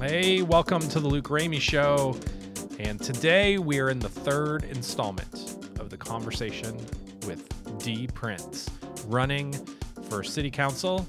Hey, welcome to the Luke Ramey Show. And today we are in the third installment of the conversation with Dee Prince, running for city council,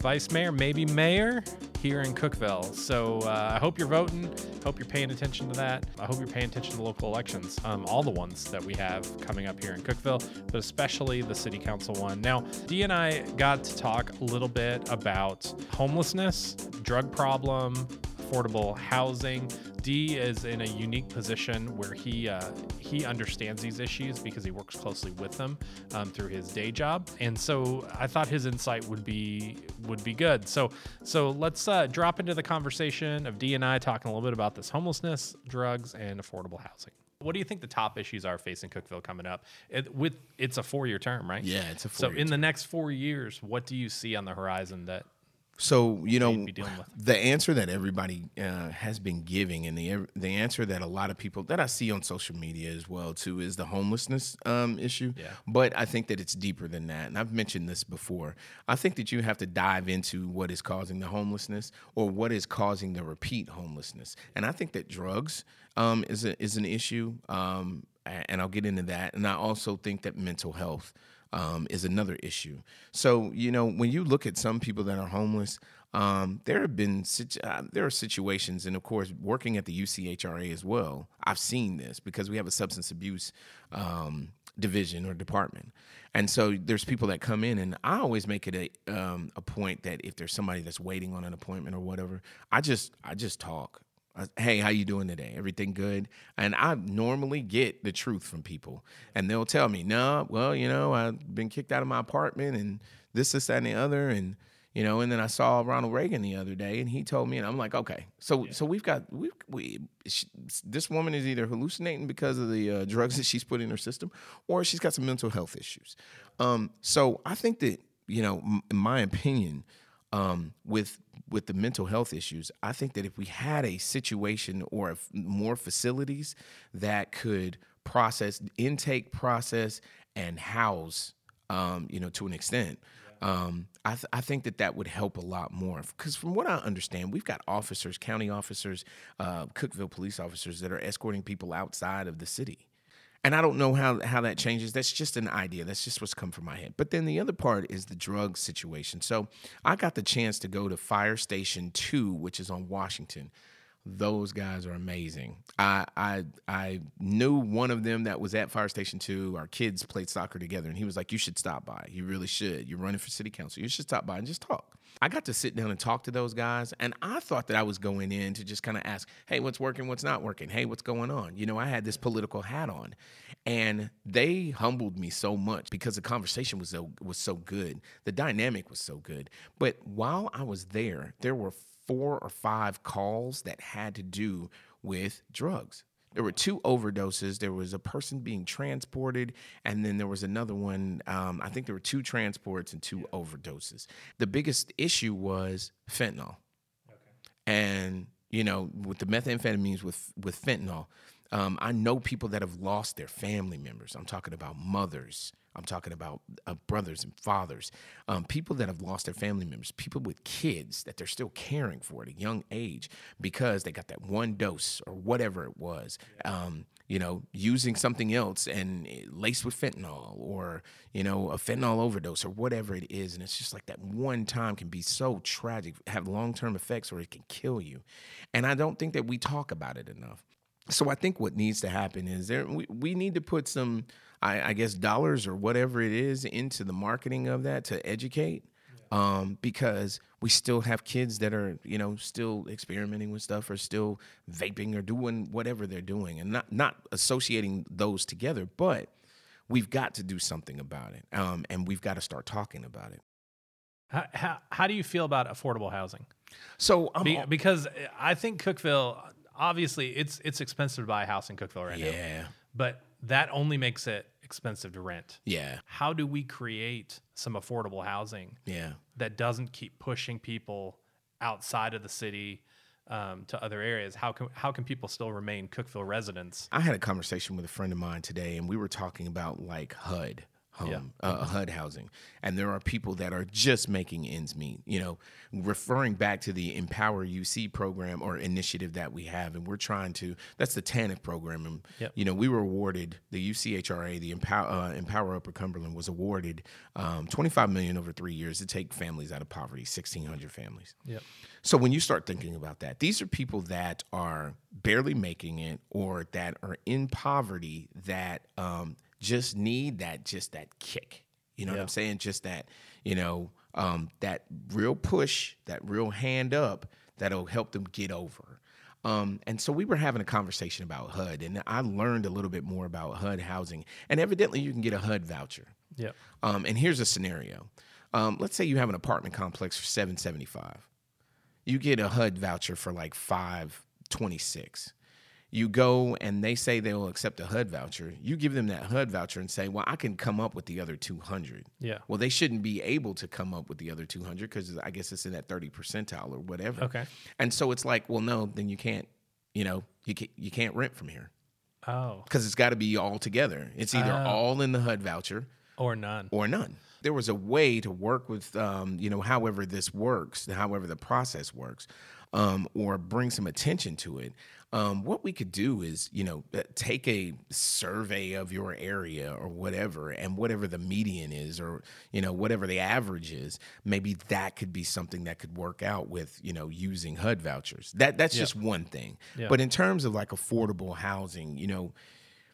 vice mayor, maybe mayor here in Cookeville. So uh, I hope you're voting. Hope you're paying attention to that. I hope you're paying attention to local elections, um, all the ones that we have coming up here in Cookeville, but especially the city council one. Now, Dee and I got to talk a little bit about homelessness, drug problem, affordable housing. Dee is in a unique position where he uh, he understands these issues because he works closely with them um, through his day job, and so I thought his insight would be would be good. So so let's uh, drop into the conversation of Dee and I talking a little bit about this homelessness, drugs, and affordable housing. What do you think the top issues are facing Cookeville coming up? It, with it's a four year term, right? Yeah, it's a So in the next four years, what do you see on the horizon that So you know you'd be dealing with? the answer that everybody uh, has been giving, and the the answer that a lot of people that I see on social media as well too is the homelessness um, issue. Yeah. But I think that it's deeper than that, and I've mentioned this before. I think that you have to dive into what is causing the homelessness or what is causing the repeat homelessness, and I think that drugs um, is a, is an issue, um, and I'll get into that. And I also think that mental health um, is another issue. So you know, when you look at some people that are homeless, um, there have been uh, there are situations, and of course, working at the UCHRA as well, I've seen this because we have a substance abuse um, division or department, and so there's people that come in, and I always make it a um, a point that if there's somebody that's waiting on an appointment or whatever, I just I just talk. Hey, how you doing today? Everything good? And I normally get the truth from people, and they'll tell me, "No, well, you know, I've been kicked out of my apartment, and this, this, that, and the other." And you know, and then I saw Ronald Reagan the other day, and he told me, and I'm like, "Okay, so so we've got we we she, this woman is either hallucinating because of the uh, drugs that she's put in her system, or she's got some mental health issues." Um, so I think that you know, m- in my opinion, um, with with the mental health issues, I think that if we had a situation or more facilities that could process intake, process, and house, um, you know, to an extent, um, I, th- I think that that would help a lot more. Because from what I understand, we've got officers, county officers, uh, Cookeville police officers that are escorting people outside of the city. And I don't know how, how that changes. That's just an idea. That's just what's come from my head. But then the other part is the drug situation. So I got the chance to go to Fire Station 2, which is on Washington. Those guys are amazing. I I I knew one of them that was at Fire Station 2. Our kids played soccer together, and he was like, You should stop by. You really should. You're running for city council. You should stop by and just talk. I got to sit down and talk to those guys, and I thought that I was going in to just kind of ask, Hey, what's working? What's not working? Hey, what's going on? You know, I had this political hat on, and they humbled me so much because the conversation was so was so good. The dynamic was so good. But while I was there, there were four or five calls that had to do with drugs. There were two overdoses. There was a person being transported, and then there was another one. Um, I think there were two transports and two overdoses. The biggest issue was fentanyl and you know with the methamphetamines with with fentanyl um, i know people that have lost their family members i'm talking about mothers i'm talking about uh, brothers and fathers um, people that have lost their family members people with kids that they're still caring for at a young age because they got that one dose or whatever it was um, you know, using something else and eh, laced with fentanyl or, you know, a fentanyl overdose or whatever it is. And it's just like that one time can be so tragic, have long term effects, or it can kill you. And I don't think that we talk about it enough. So I think what needs to happen is there we, we need to put some, I, I guess, dollars or whatever it is into the marketing of that to educate. Um, because we still have kids that are, you know, still experimenting with stuff or still vaping or doing whatever they're doing and not not associating those together, but we've got to do something about it. Um, and we've got to start talking about it. How, how, how do you feel about affordable housing? So I'm Be, because I think Cookeville, obviously, it's it's expensive to buy a house in Cookeville right now. yeah, But that only makes it expensive to rent. yeah, How do we create some affordable housing yeah. that doesn't keep pushing people outside of the city um, to other areas? How can how can people still remain Cookeville residents? I had a conversation with a friend of mine today, and we were talking about like HUD. Home, Yeah. uh, HUD housing, and there are people that are just making ends meet. You know, referring back to the Empower UC program or initiative that we have, and we're trying to. That's the TANF program, and Yep. you know, we were awarded the UCHRA, the Empower, uh, Empower Upper Cumberland was awarded um, 25 million over three years to take families out of poverty, 1,600 families. Yep. So when you start thinking about that, these are people that are barely making it or that are in poverty that um, just need that just that kick. You know what I'm saying? Just that, you know, um, that real push, that real hand up that'll help them get over. Um, and so we were having a conversation about HUD, and I learned a little bit more about HUD housing. And evidently, you can get a HUD voucher. Yep. Um, and here's a scenario. Um, let's say you have an apartment complex for 775. You get a HUD voucher for like 526. You go and they say they'll accept a HUD voucher. You give them that HUD voucher and say, "Well, I can come up with the other 200." Yeah. Well, they shouldn't be able to come up with the other 200 because I guess it's in that 30 percentile or whatever. Okay. And so it's like, well, no, then you can't, you know, you can't, you can't rent from here Oh, because it's got to be all together. It's either Oh. all in the HUD voucher or none. or none. There was a way to work with, um, you know, however this works, however the process works, um, or bring some attention to it. Um, what we could do is, you know, uh, take a survey of your area or whatever, and whatever the median is, or you know, whatever the average is, maybe that could be something that could work out with, you know, using HUD vouchers. That that's just one thing. Yeah. But in terms of like affordable housing, you know,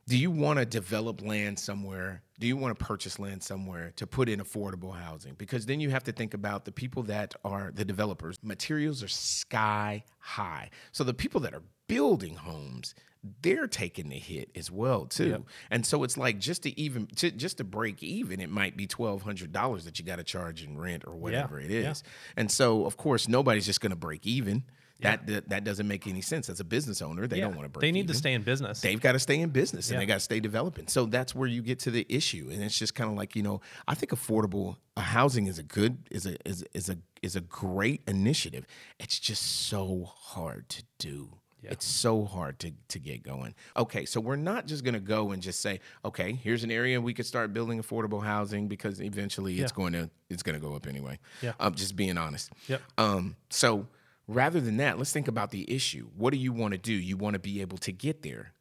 do you want to develop land somewhere? Do you want to purchase land somewhere to put in affordable housing? Because then you have to think about the people that are the developers. Materials are sky high. So the people that are building homes, they're taking the hit as well too. Yep. And so it's like just to even to, just to break even, it might be twelve hundred dollars that you got to charge in rent or whatever it is. yeah. And so of course nobody's just going to break even. That, that that doesn't make any sense. As a business owner, they Yeah. don't want to break. They need to stay in business. they've got to stay in business and Yeah. they got to stay developing. So that's where you get to the issue, and it's just kind of like you know, I think affordable uh, housing is a good is a is is a is a great initiative. It's just so hard to do. It's so hard to, to get going. Okay, so we're not just going to go and just say, okay, here's an area we could start building affordable housing because eventually it's going to it's going to go up anyway. Yeah. I'm just being honest. Yep. Um, so rather than that, let's think about the issue. What do you want to do? You want to be able to get there.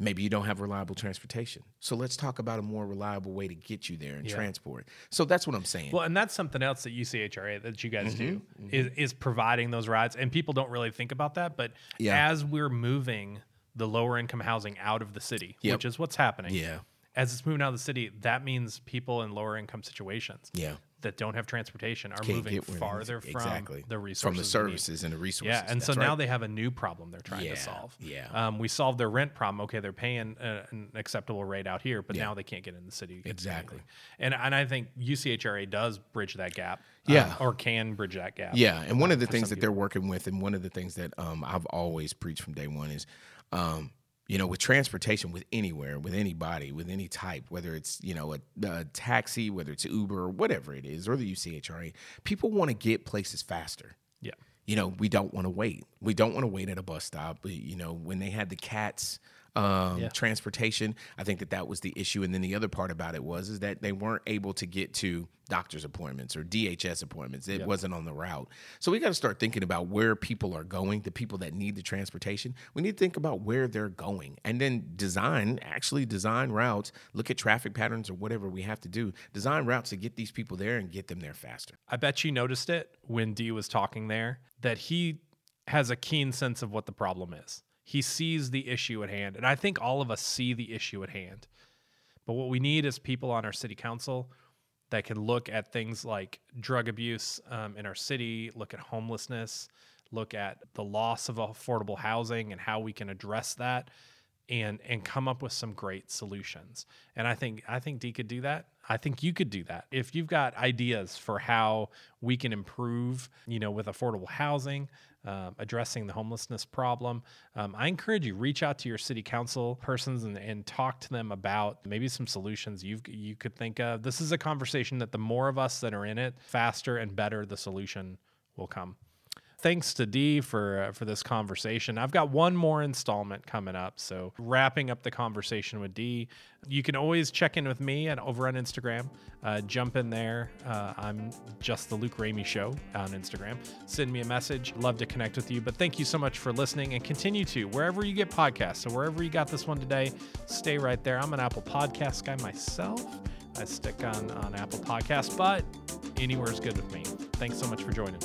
Maybe you don't have reliable transportation. So let's talk about a more reliable way to get you there and Yeah. transport. So that's what I'm saying. Well, and that's something else that UCHRA that you guys do Mm-hmm, is is providing those rides, and people don't really think about that. But Yeah. as we're moving the lower income housing out of the city, Yep. which is what's happening, yeah. as it's moving out of the city, that means people in lower income situations Yeah. That don't have transportation are Can't moving get where farther from exactly. the resources from the need. services and the resources. Yeah, and so That's now right. they have a new problem they're trying Yeah, to solve. yeah. um, we solved their rent problem. Okay, they're paying uh an acceptable rate out here, but Yeah. now they can't get in the city. Exactly. And and I think UCHRA does bridge that gap. Yeah. um, or can bridge that gap. Yeah, and one of the things that they're working with, and one of the things that um, I've always preached from day one is, um, you know, with transportation, with anywhere, with anybody, with any type, whether it's you know a, a taxi, whether it's Uber or whatever it is, or the UCHRA, people want to get places faster. Yeah. you know, we don't want to wait. We don't want to wait at a bus stop. You know, when they had the CATS um, Yeah. transportation, I think that that was the issue. And then the other part about it was is that they weren't able to get to doctor's appointments or DHS appointments. It wasn't on the route. So we got to start thinking about where people are going, the people that need the transportation. We need to think about where they're going and then design, actually design routes, look at traffic patterns or whatever we have to do, design routes to get these people there and get them there faster. I bet you noticed it when Dee was talking there that he has a keen sense of what the problem is. He sees the issue at hand. And I think all of us see the issue at hand. But what we need is people on our city council that can look at things like drug abuse um, in our city, look at homelessness, look at the loss of affordable housing and how we can address that and and come up with some great solutions. And I think I think Dee could do that. I think you could do that. If you've got ideas for how we can improve, you know, with affordable housing, um, addressing the homelessness problem, um, I encourage you reach out to your city council persons and, and talk to them about maybe some solutions you you could think of. This is a conversation that the more of us that are in it, faster and better the solution will come. Thanks to Dee for uh, for this conversation. I've got one more installment coming up, so wrapping up the conversation with Dee. You can always check in with me and over on Instagram. Uh, jump in there. Uh, I'm just the Luke Ramey Show on Instagram. Send me a message. Love to connect with you. But thank you so much for listening and continue to wherever you get podcasts. So wherever you got this one today, stay right there. I'm an Apple Podcast guy myself. I stick on on Apple Podcasts, but anywhere is good with me. Thanks so much for joining.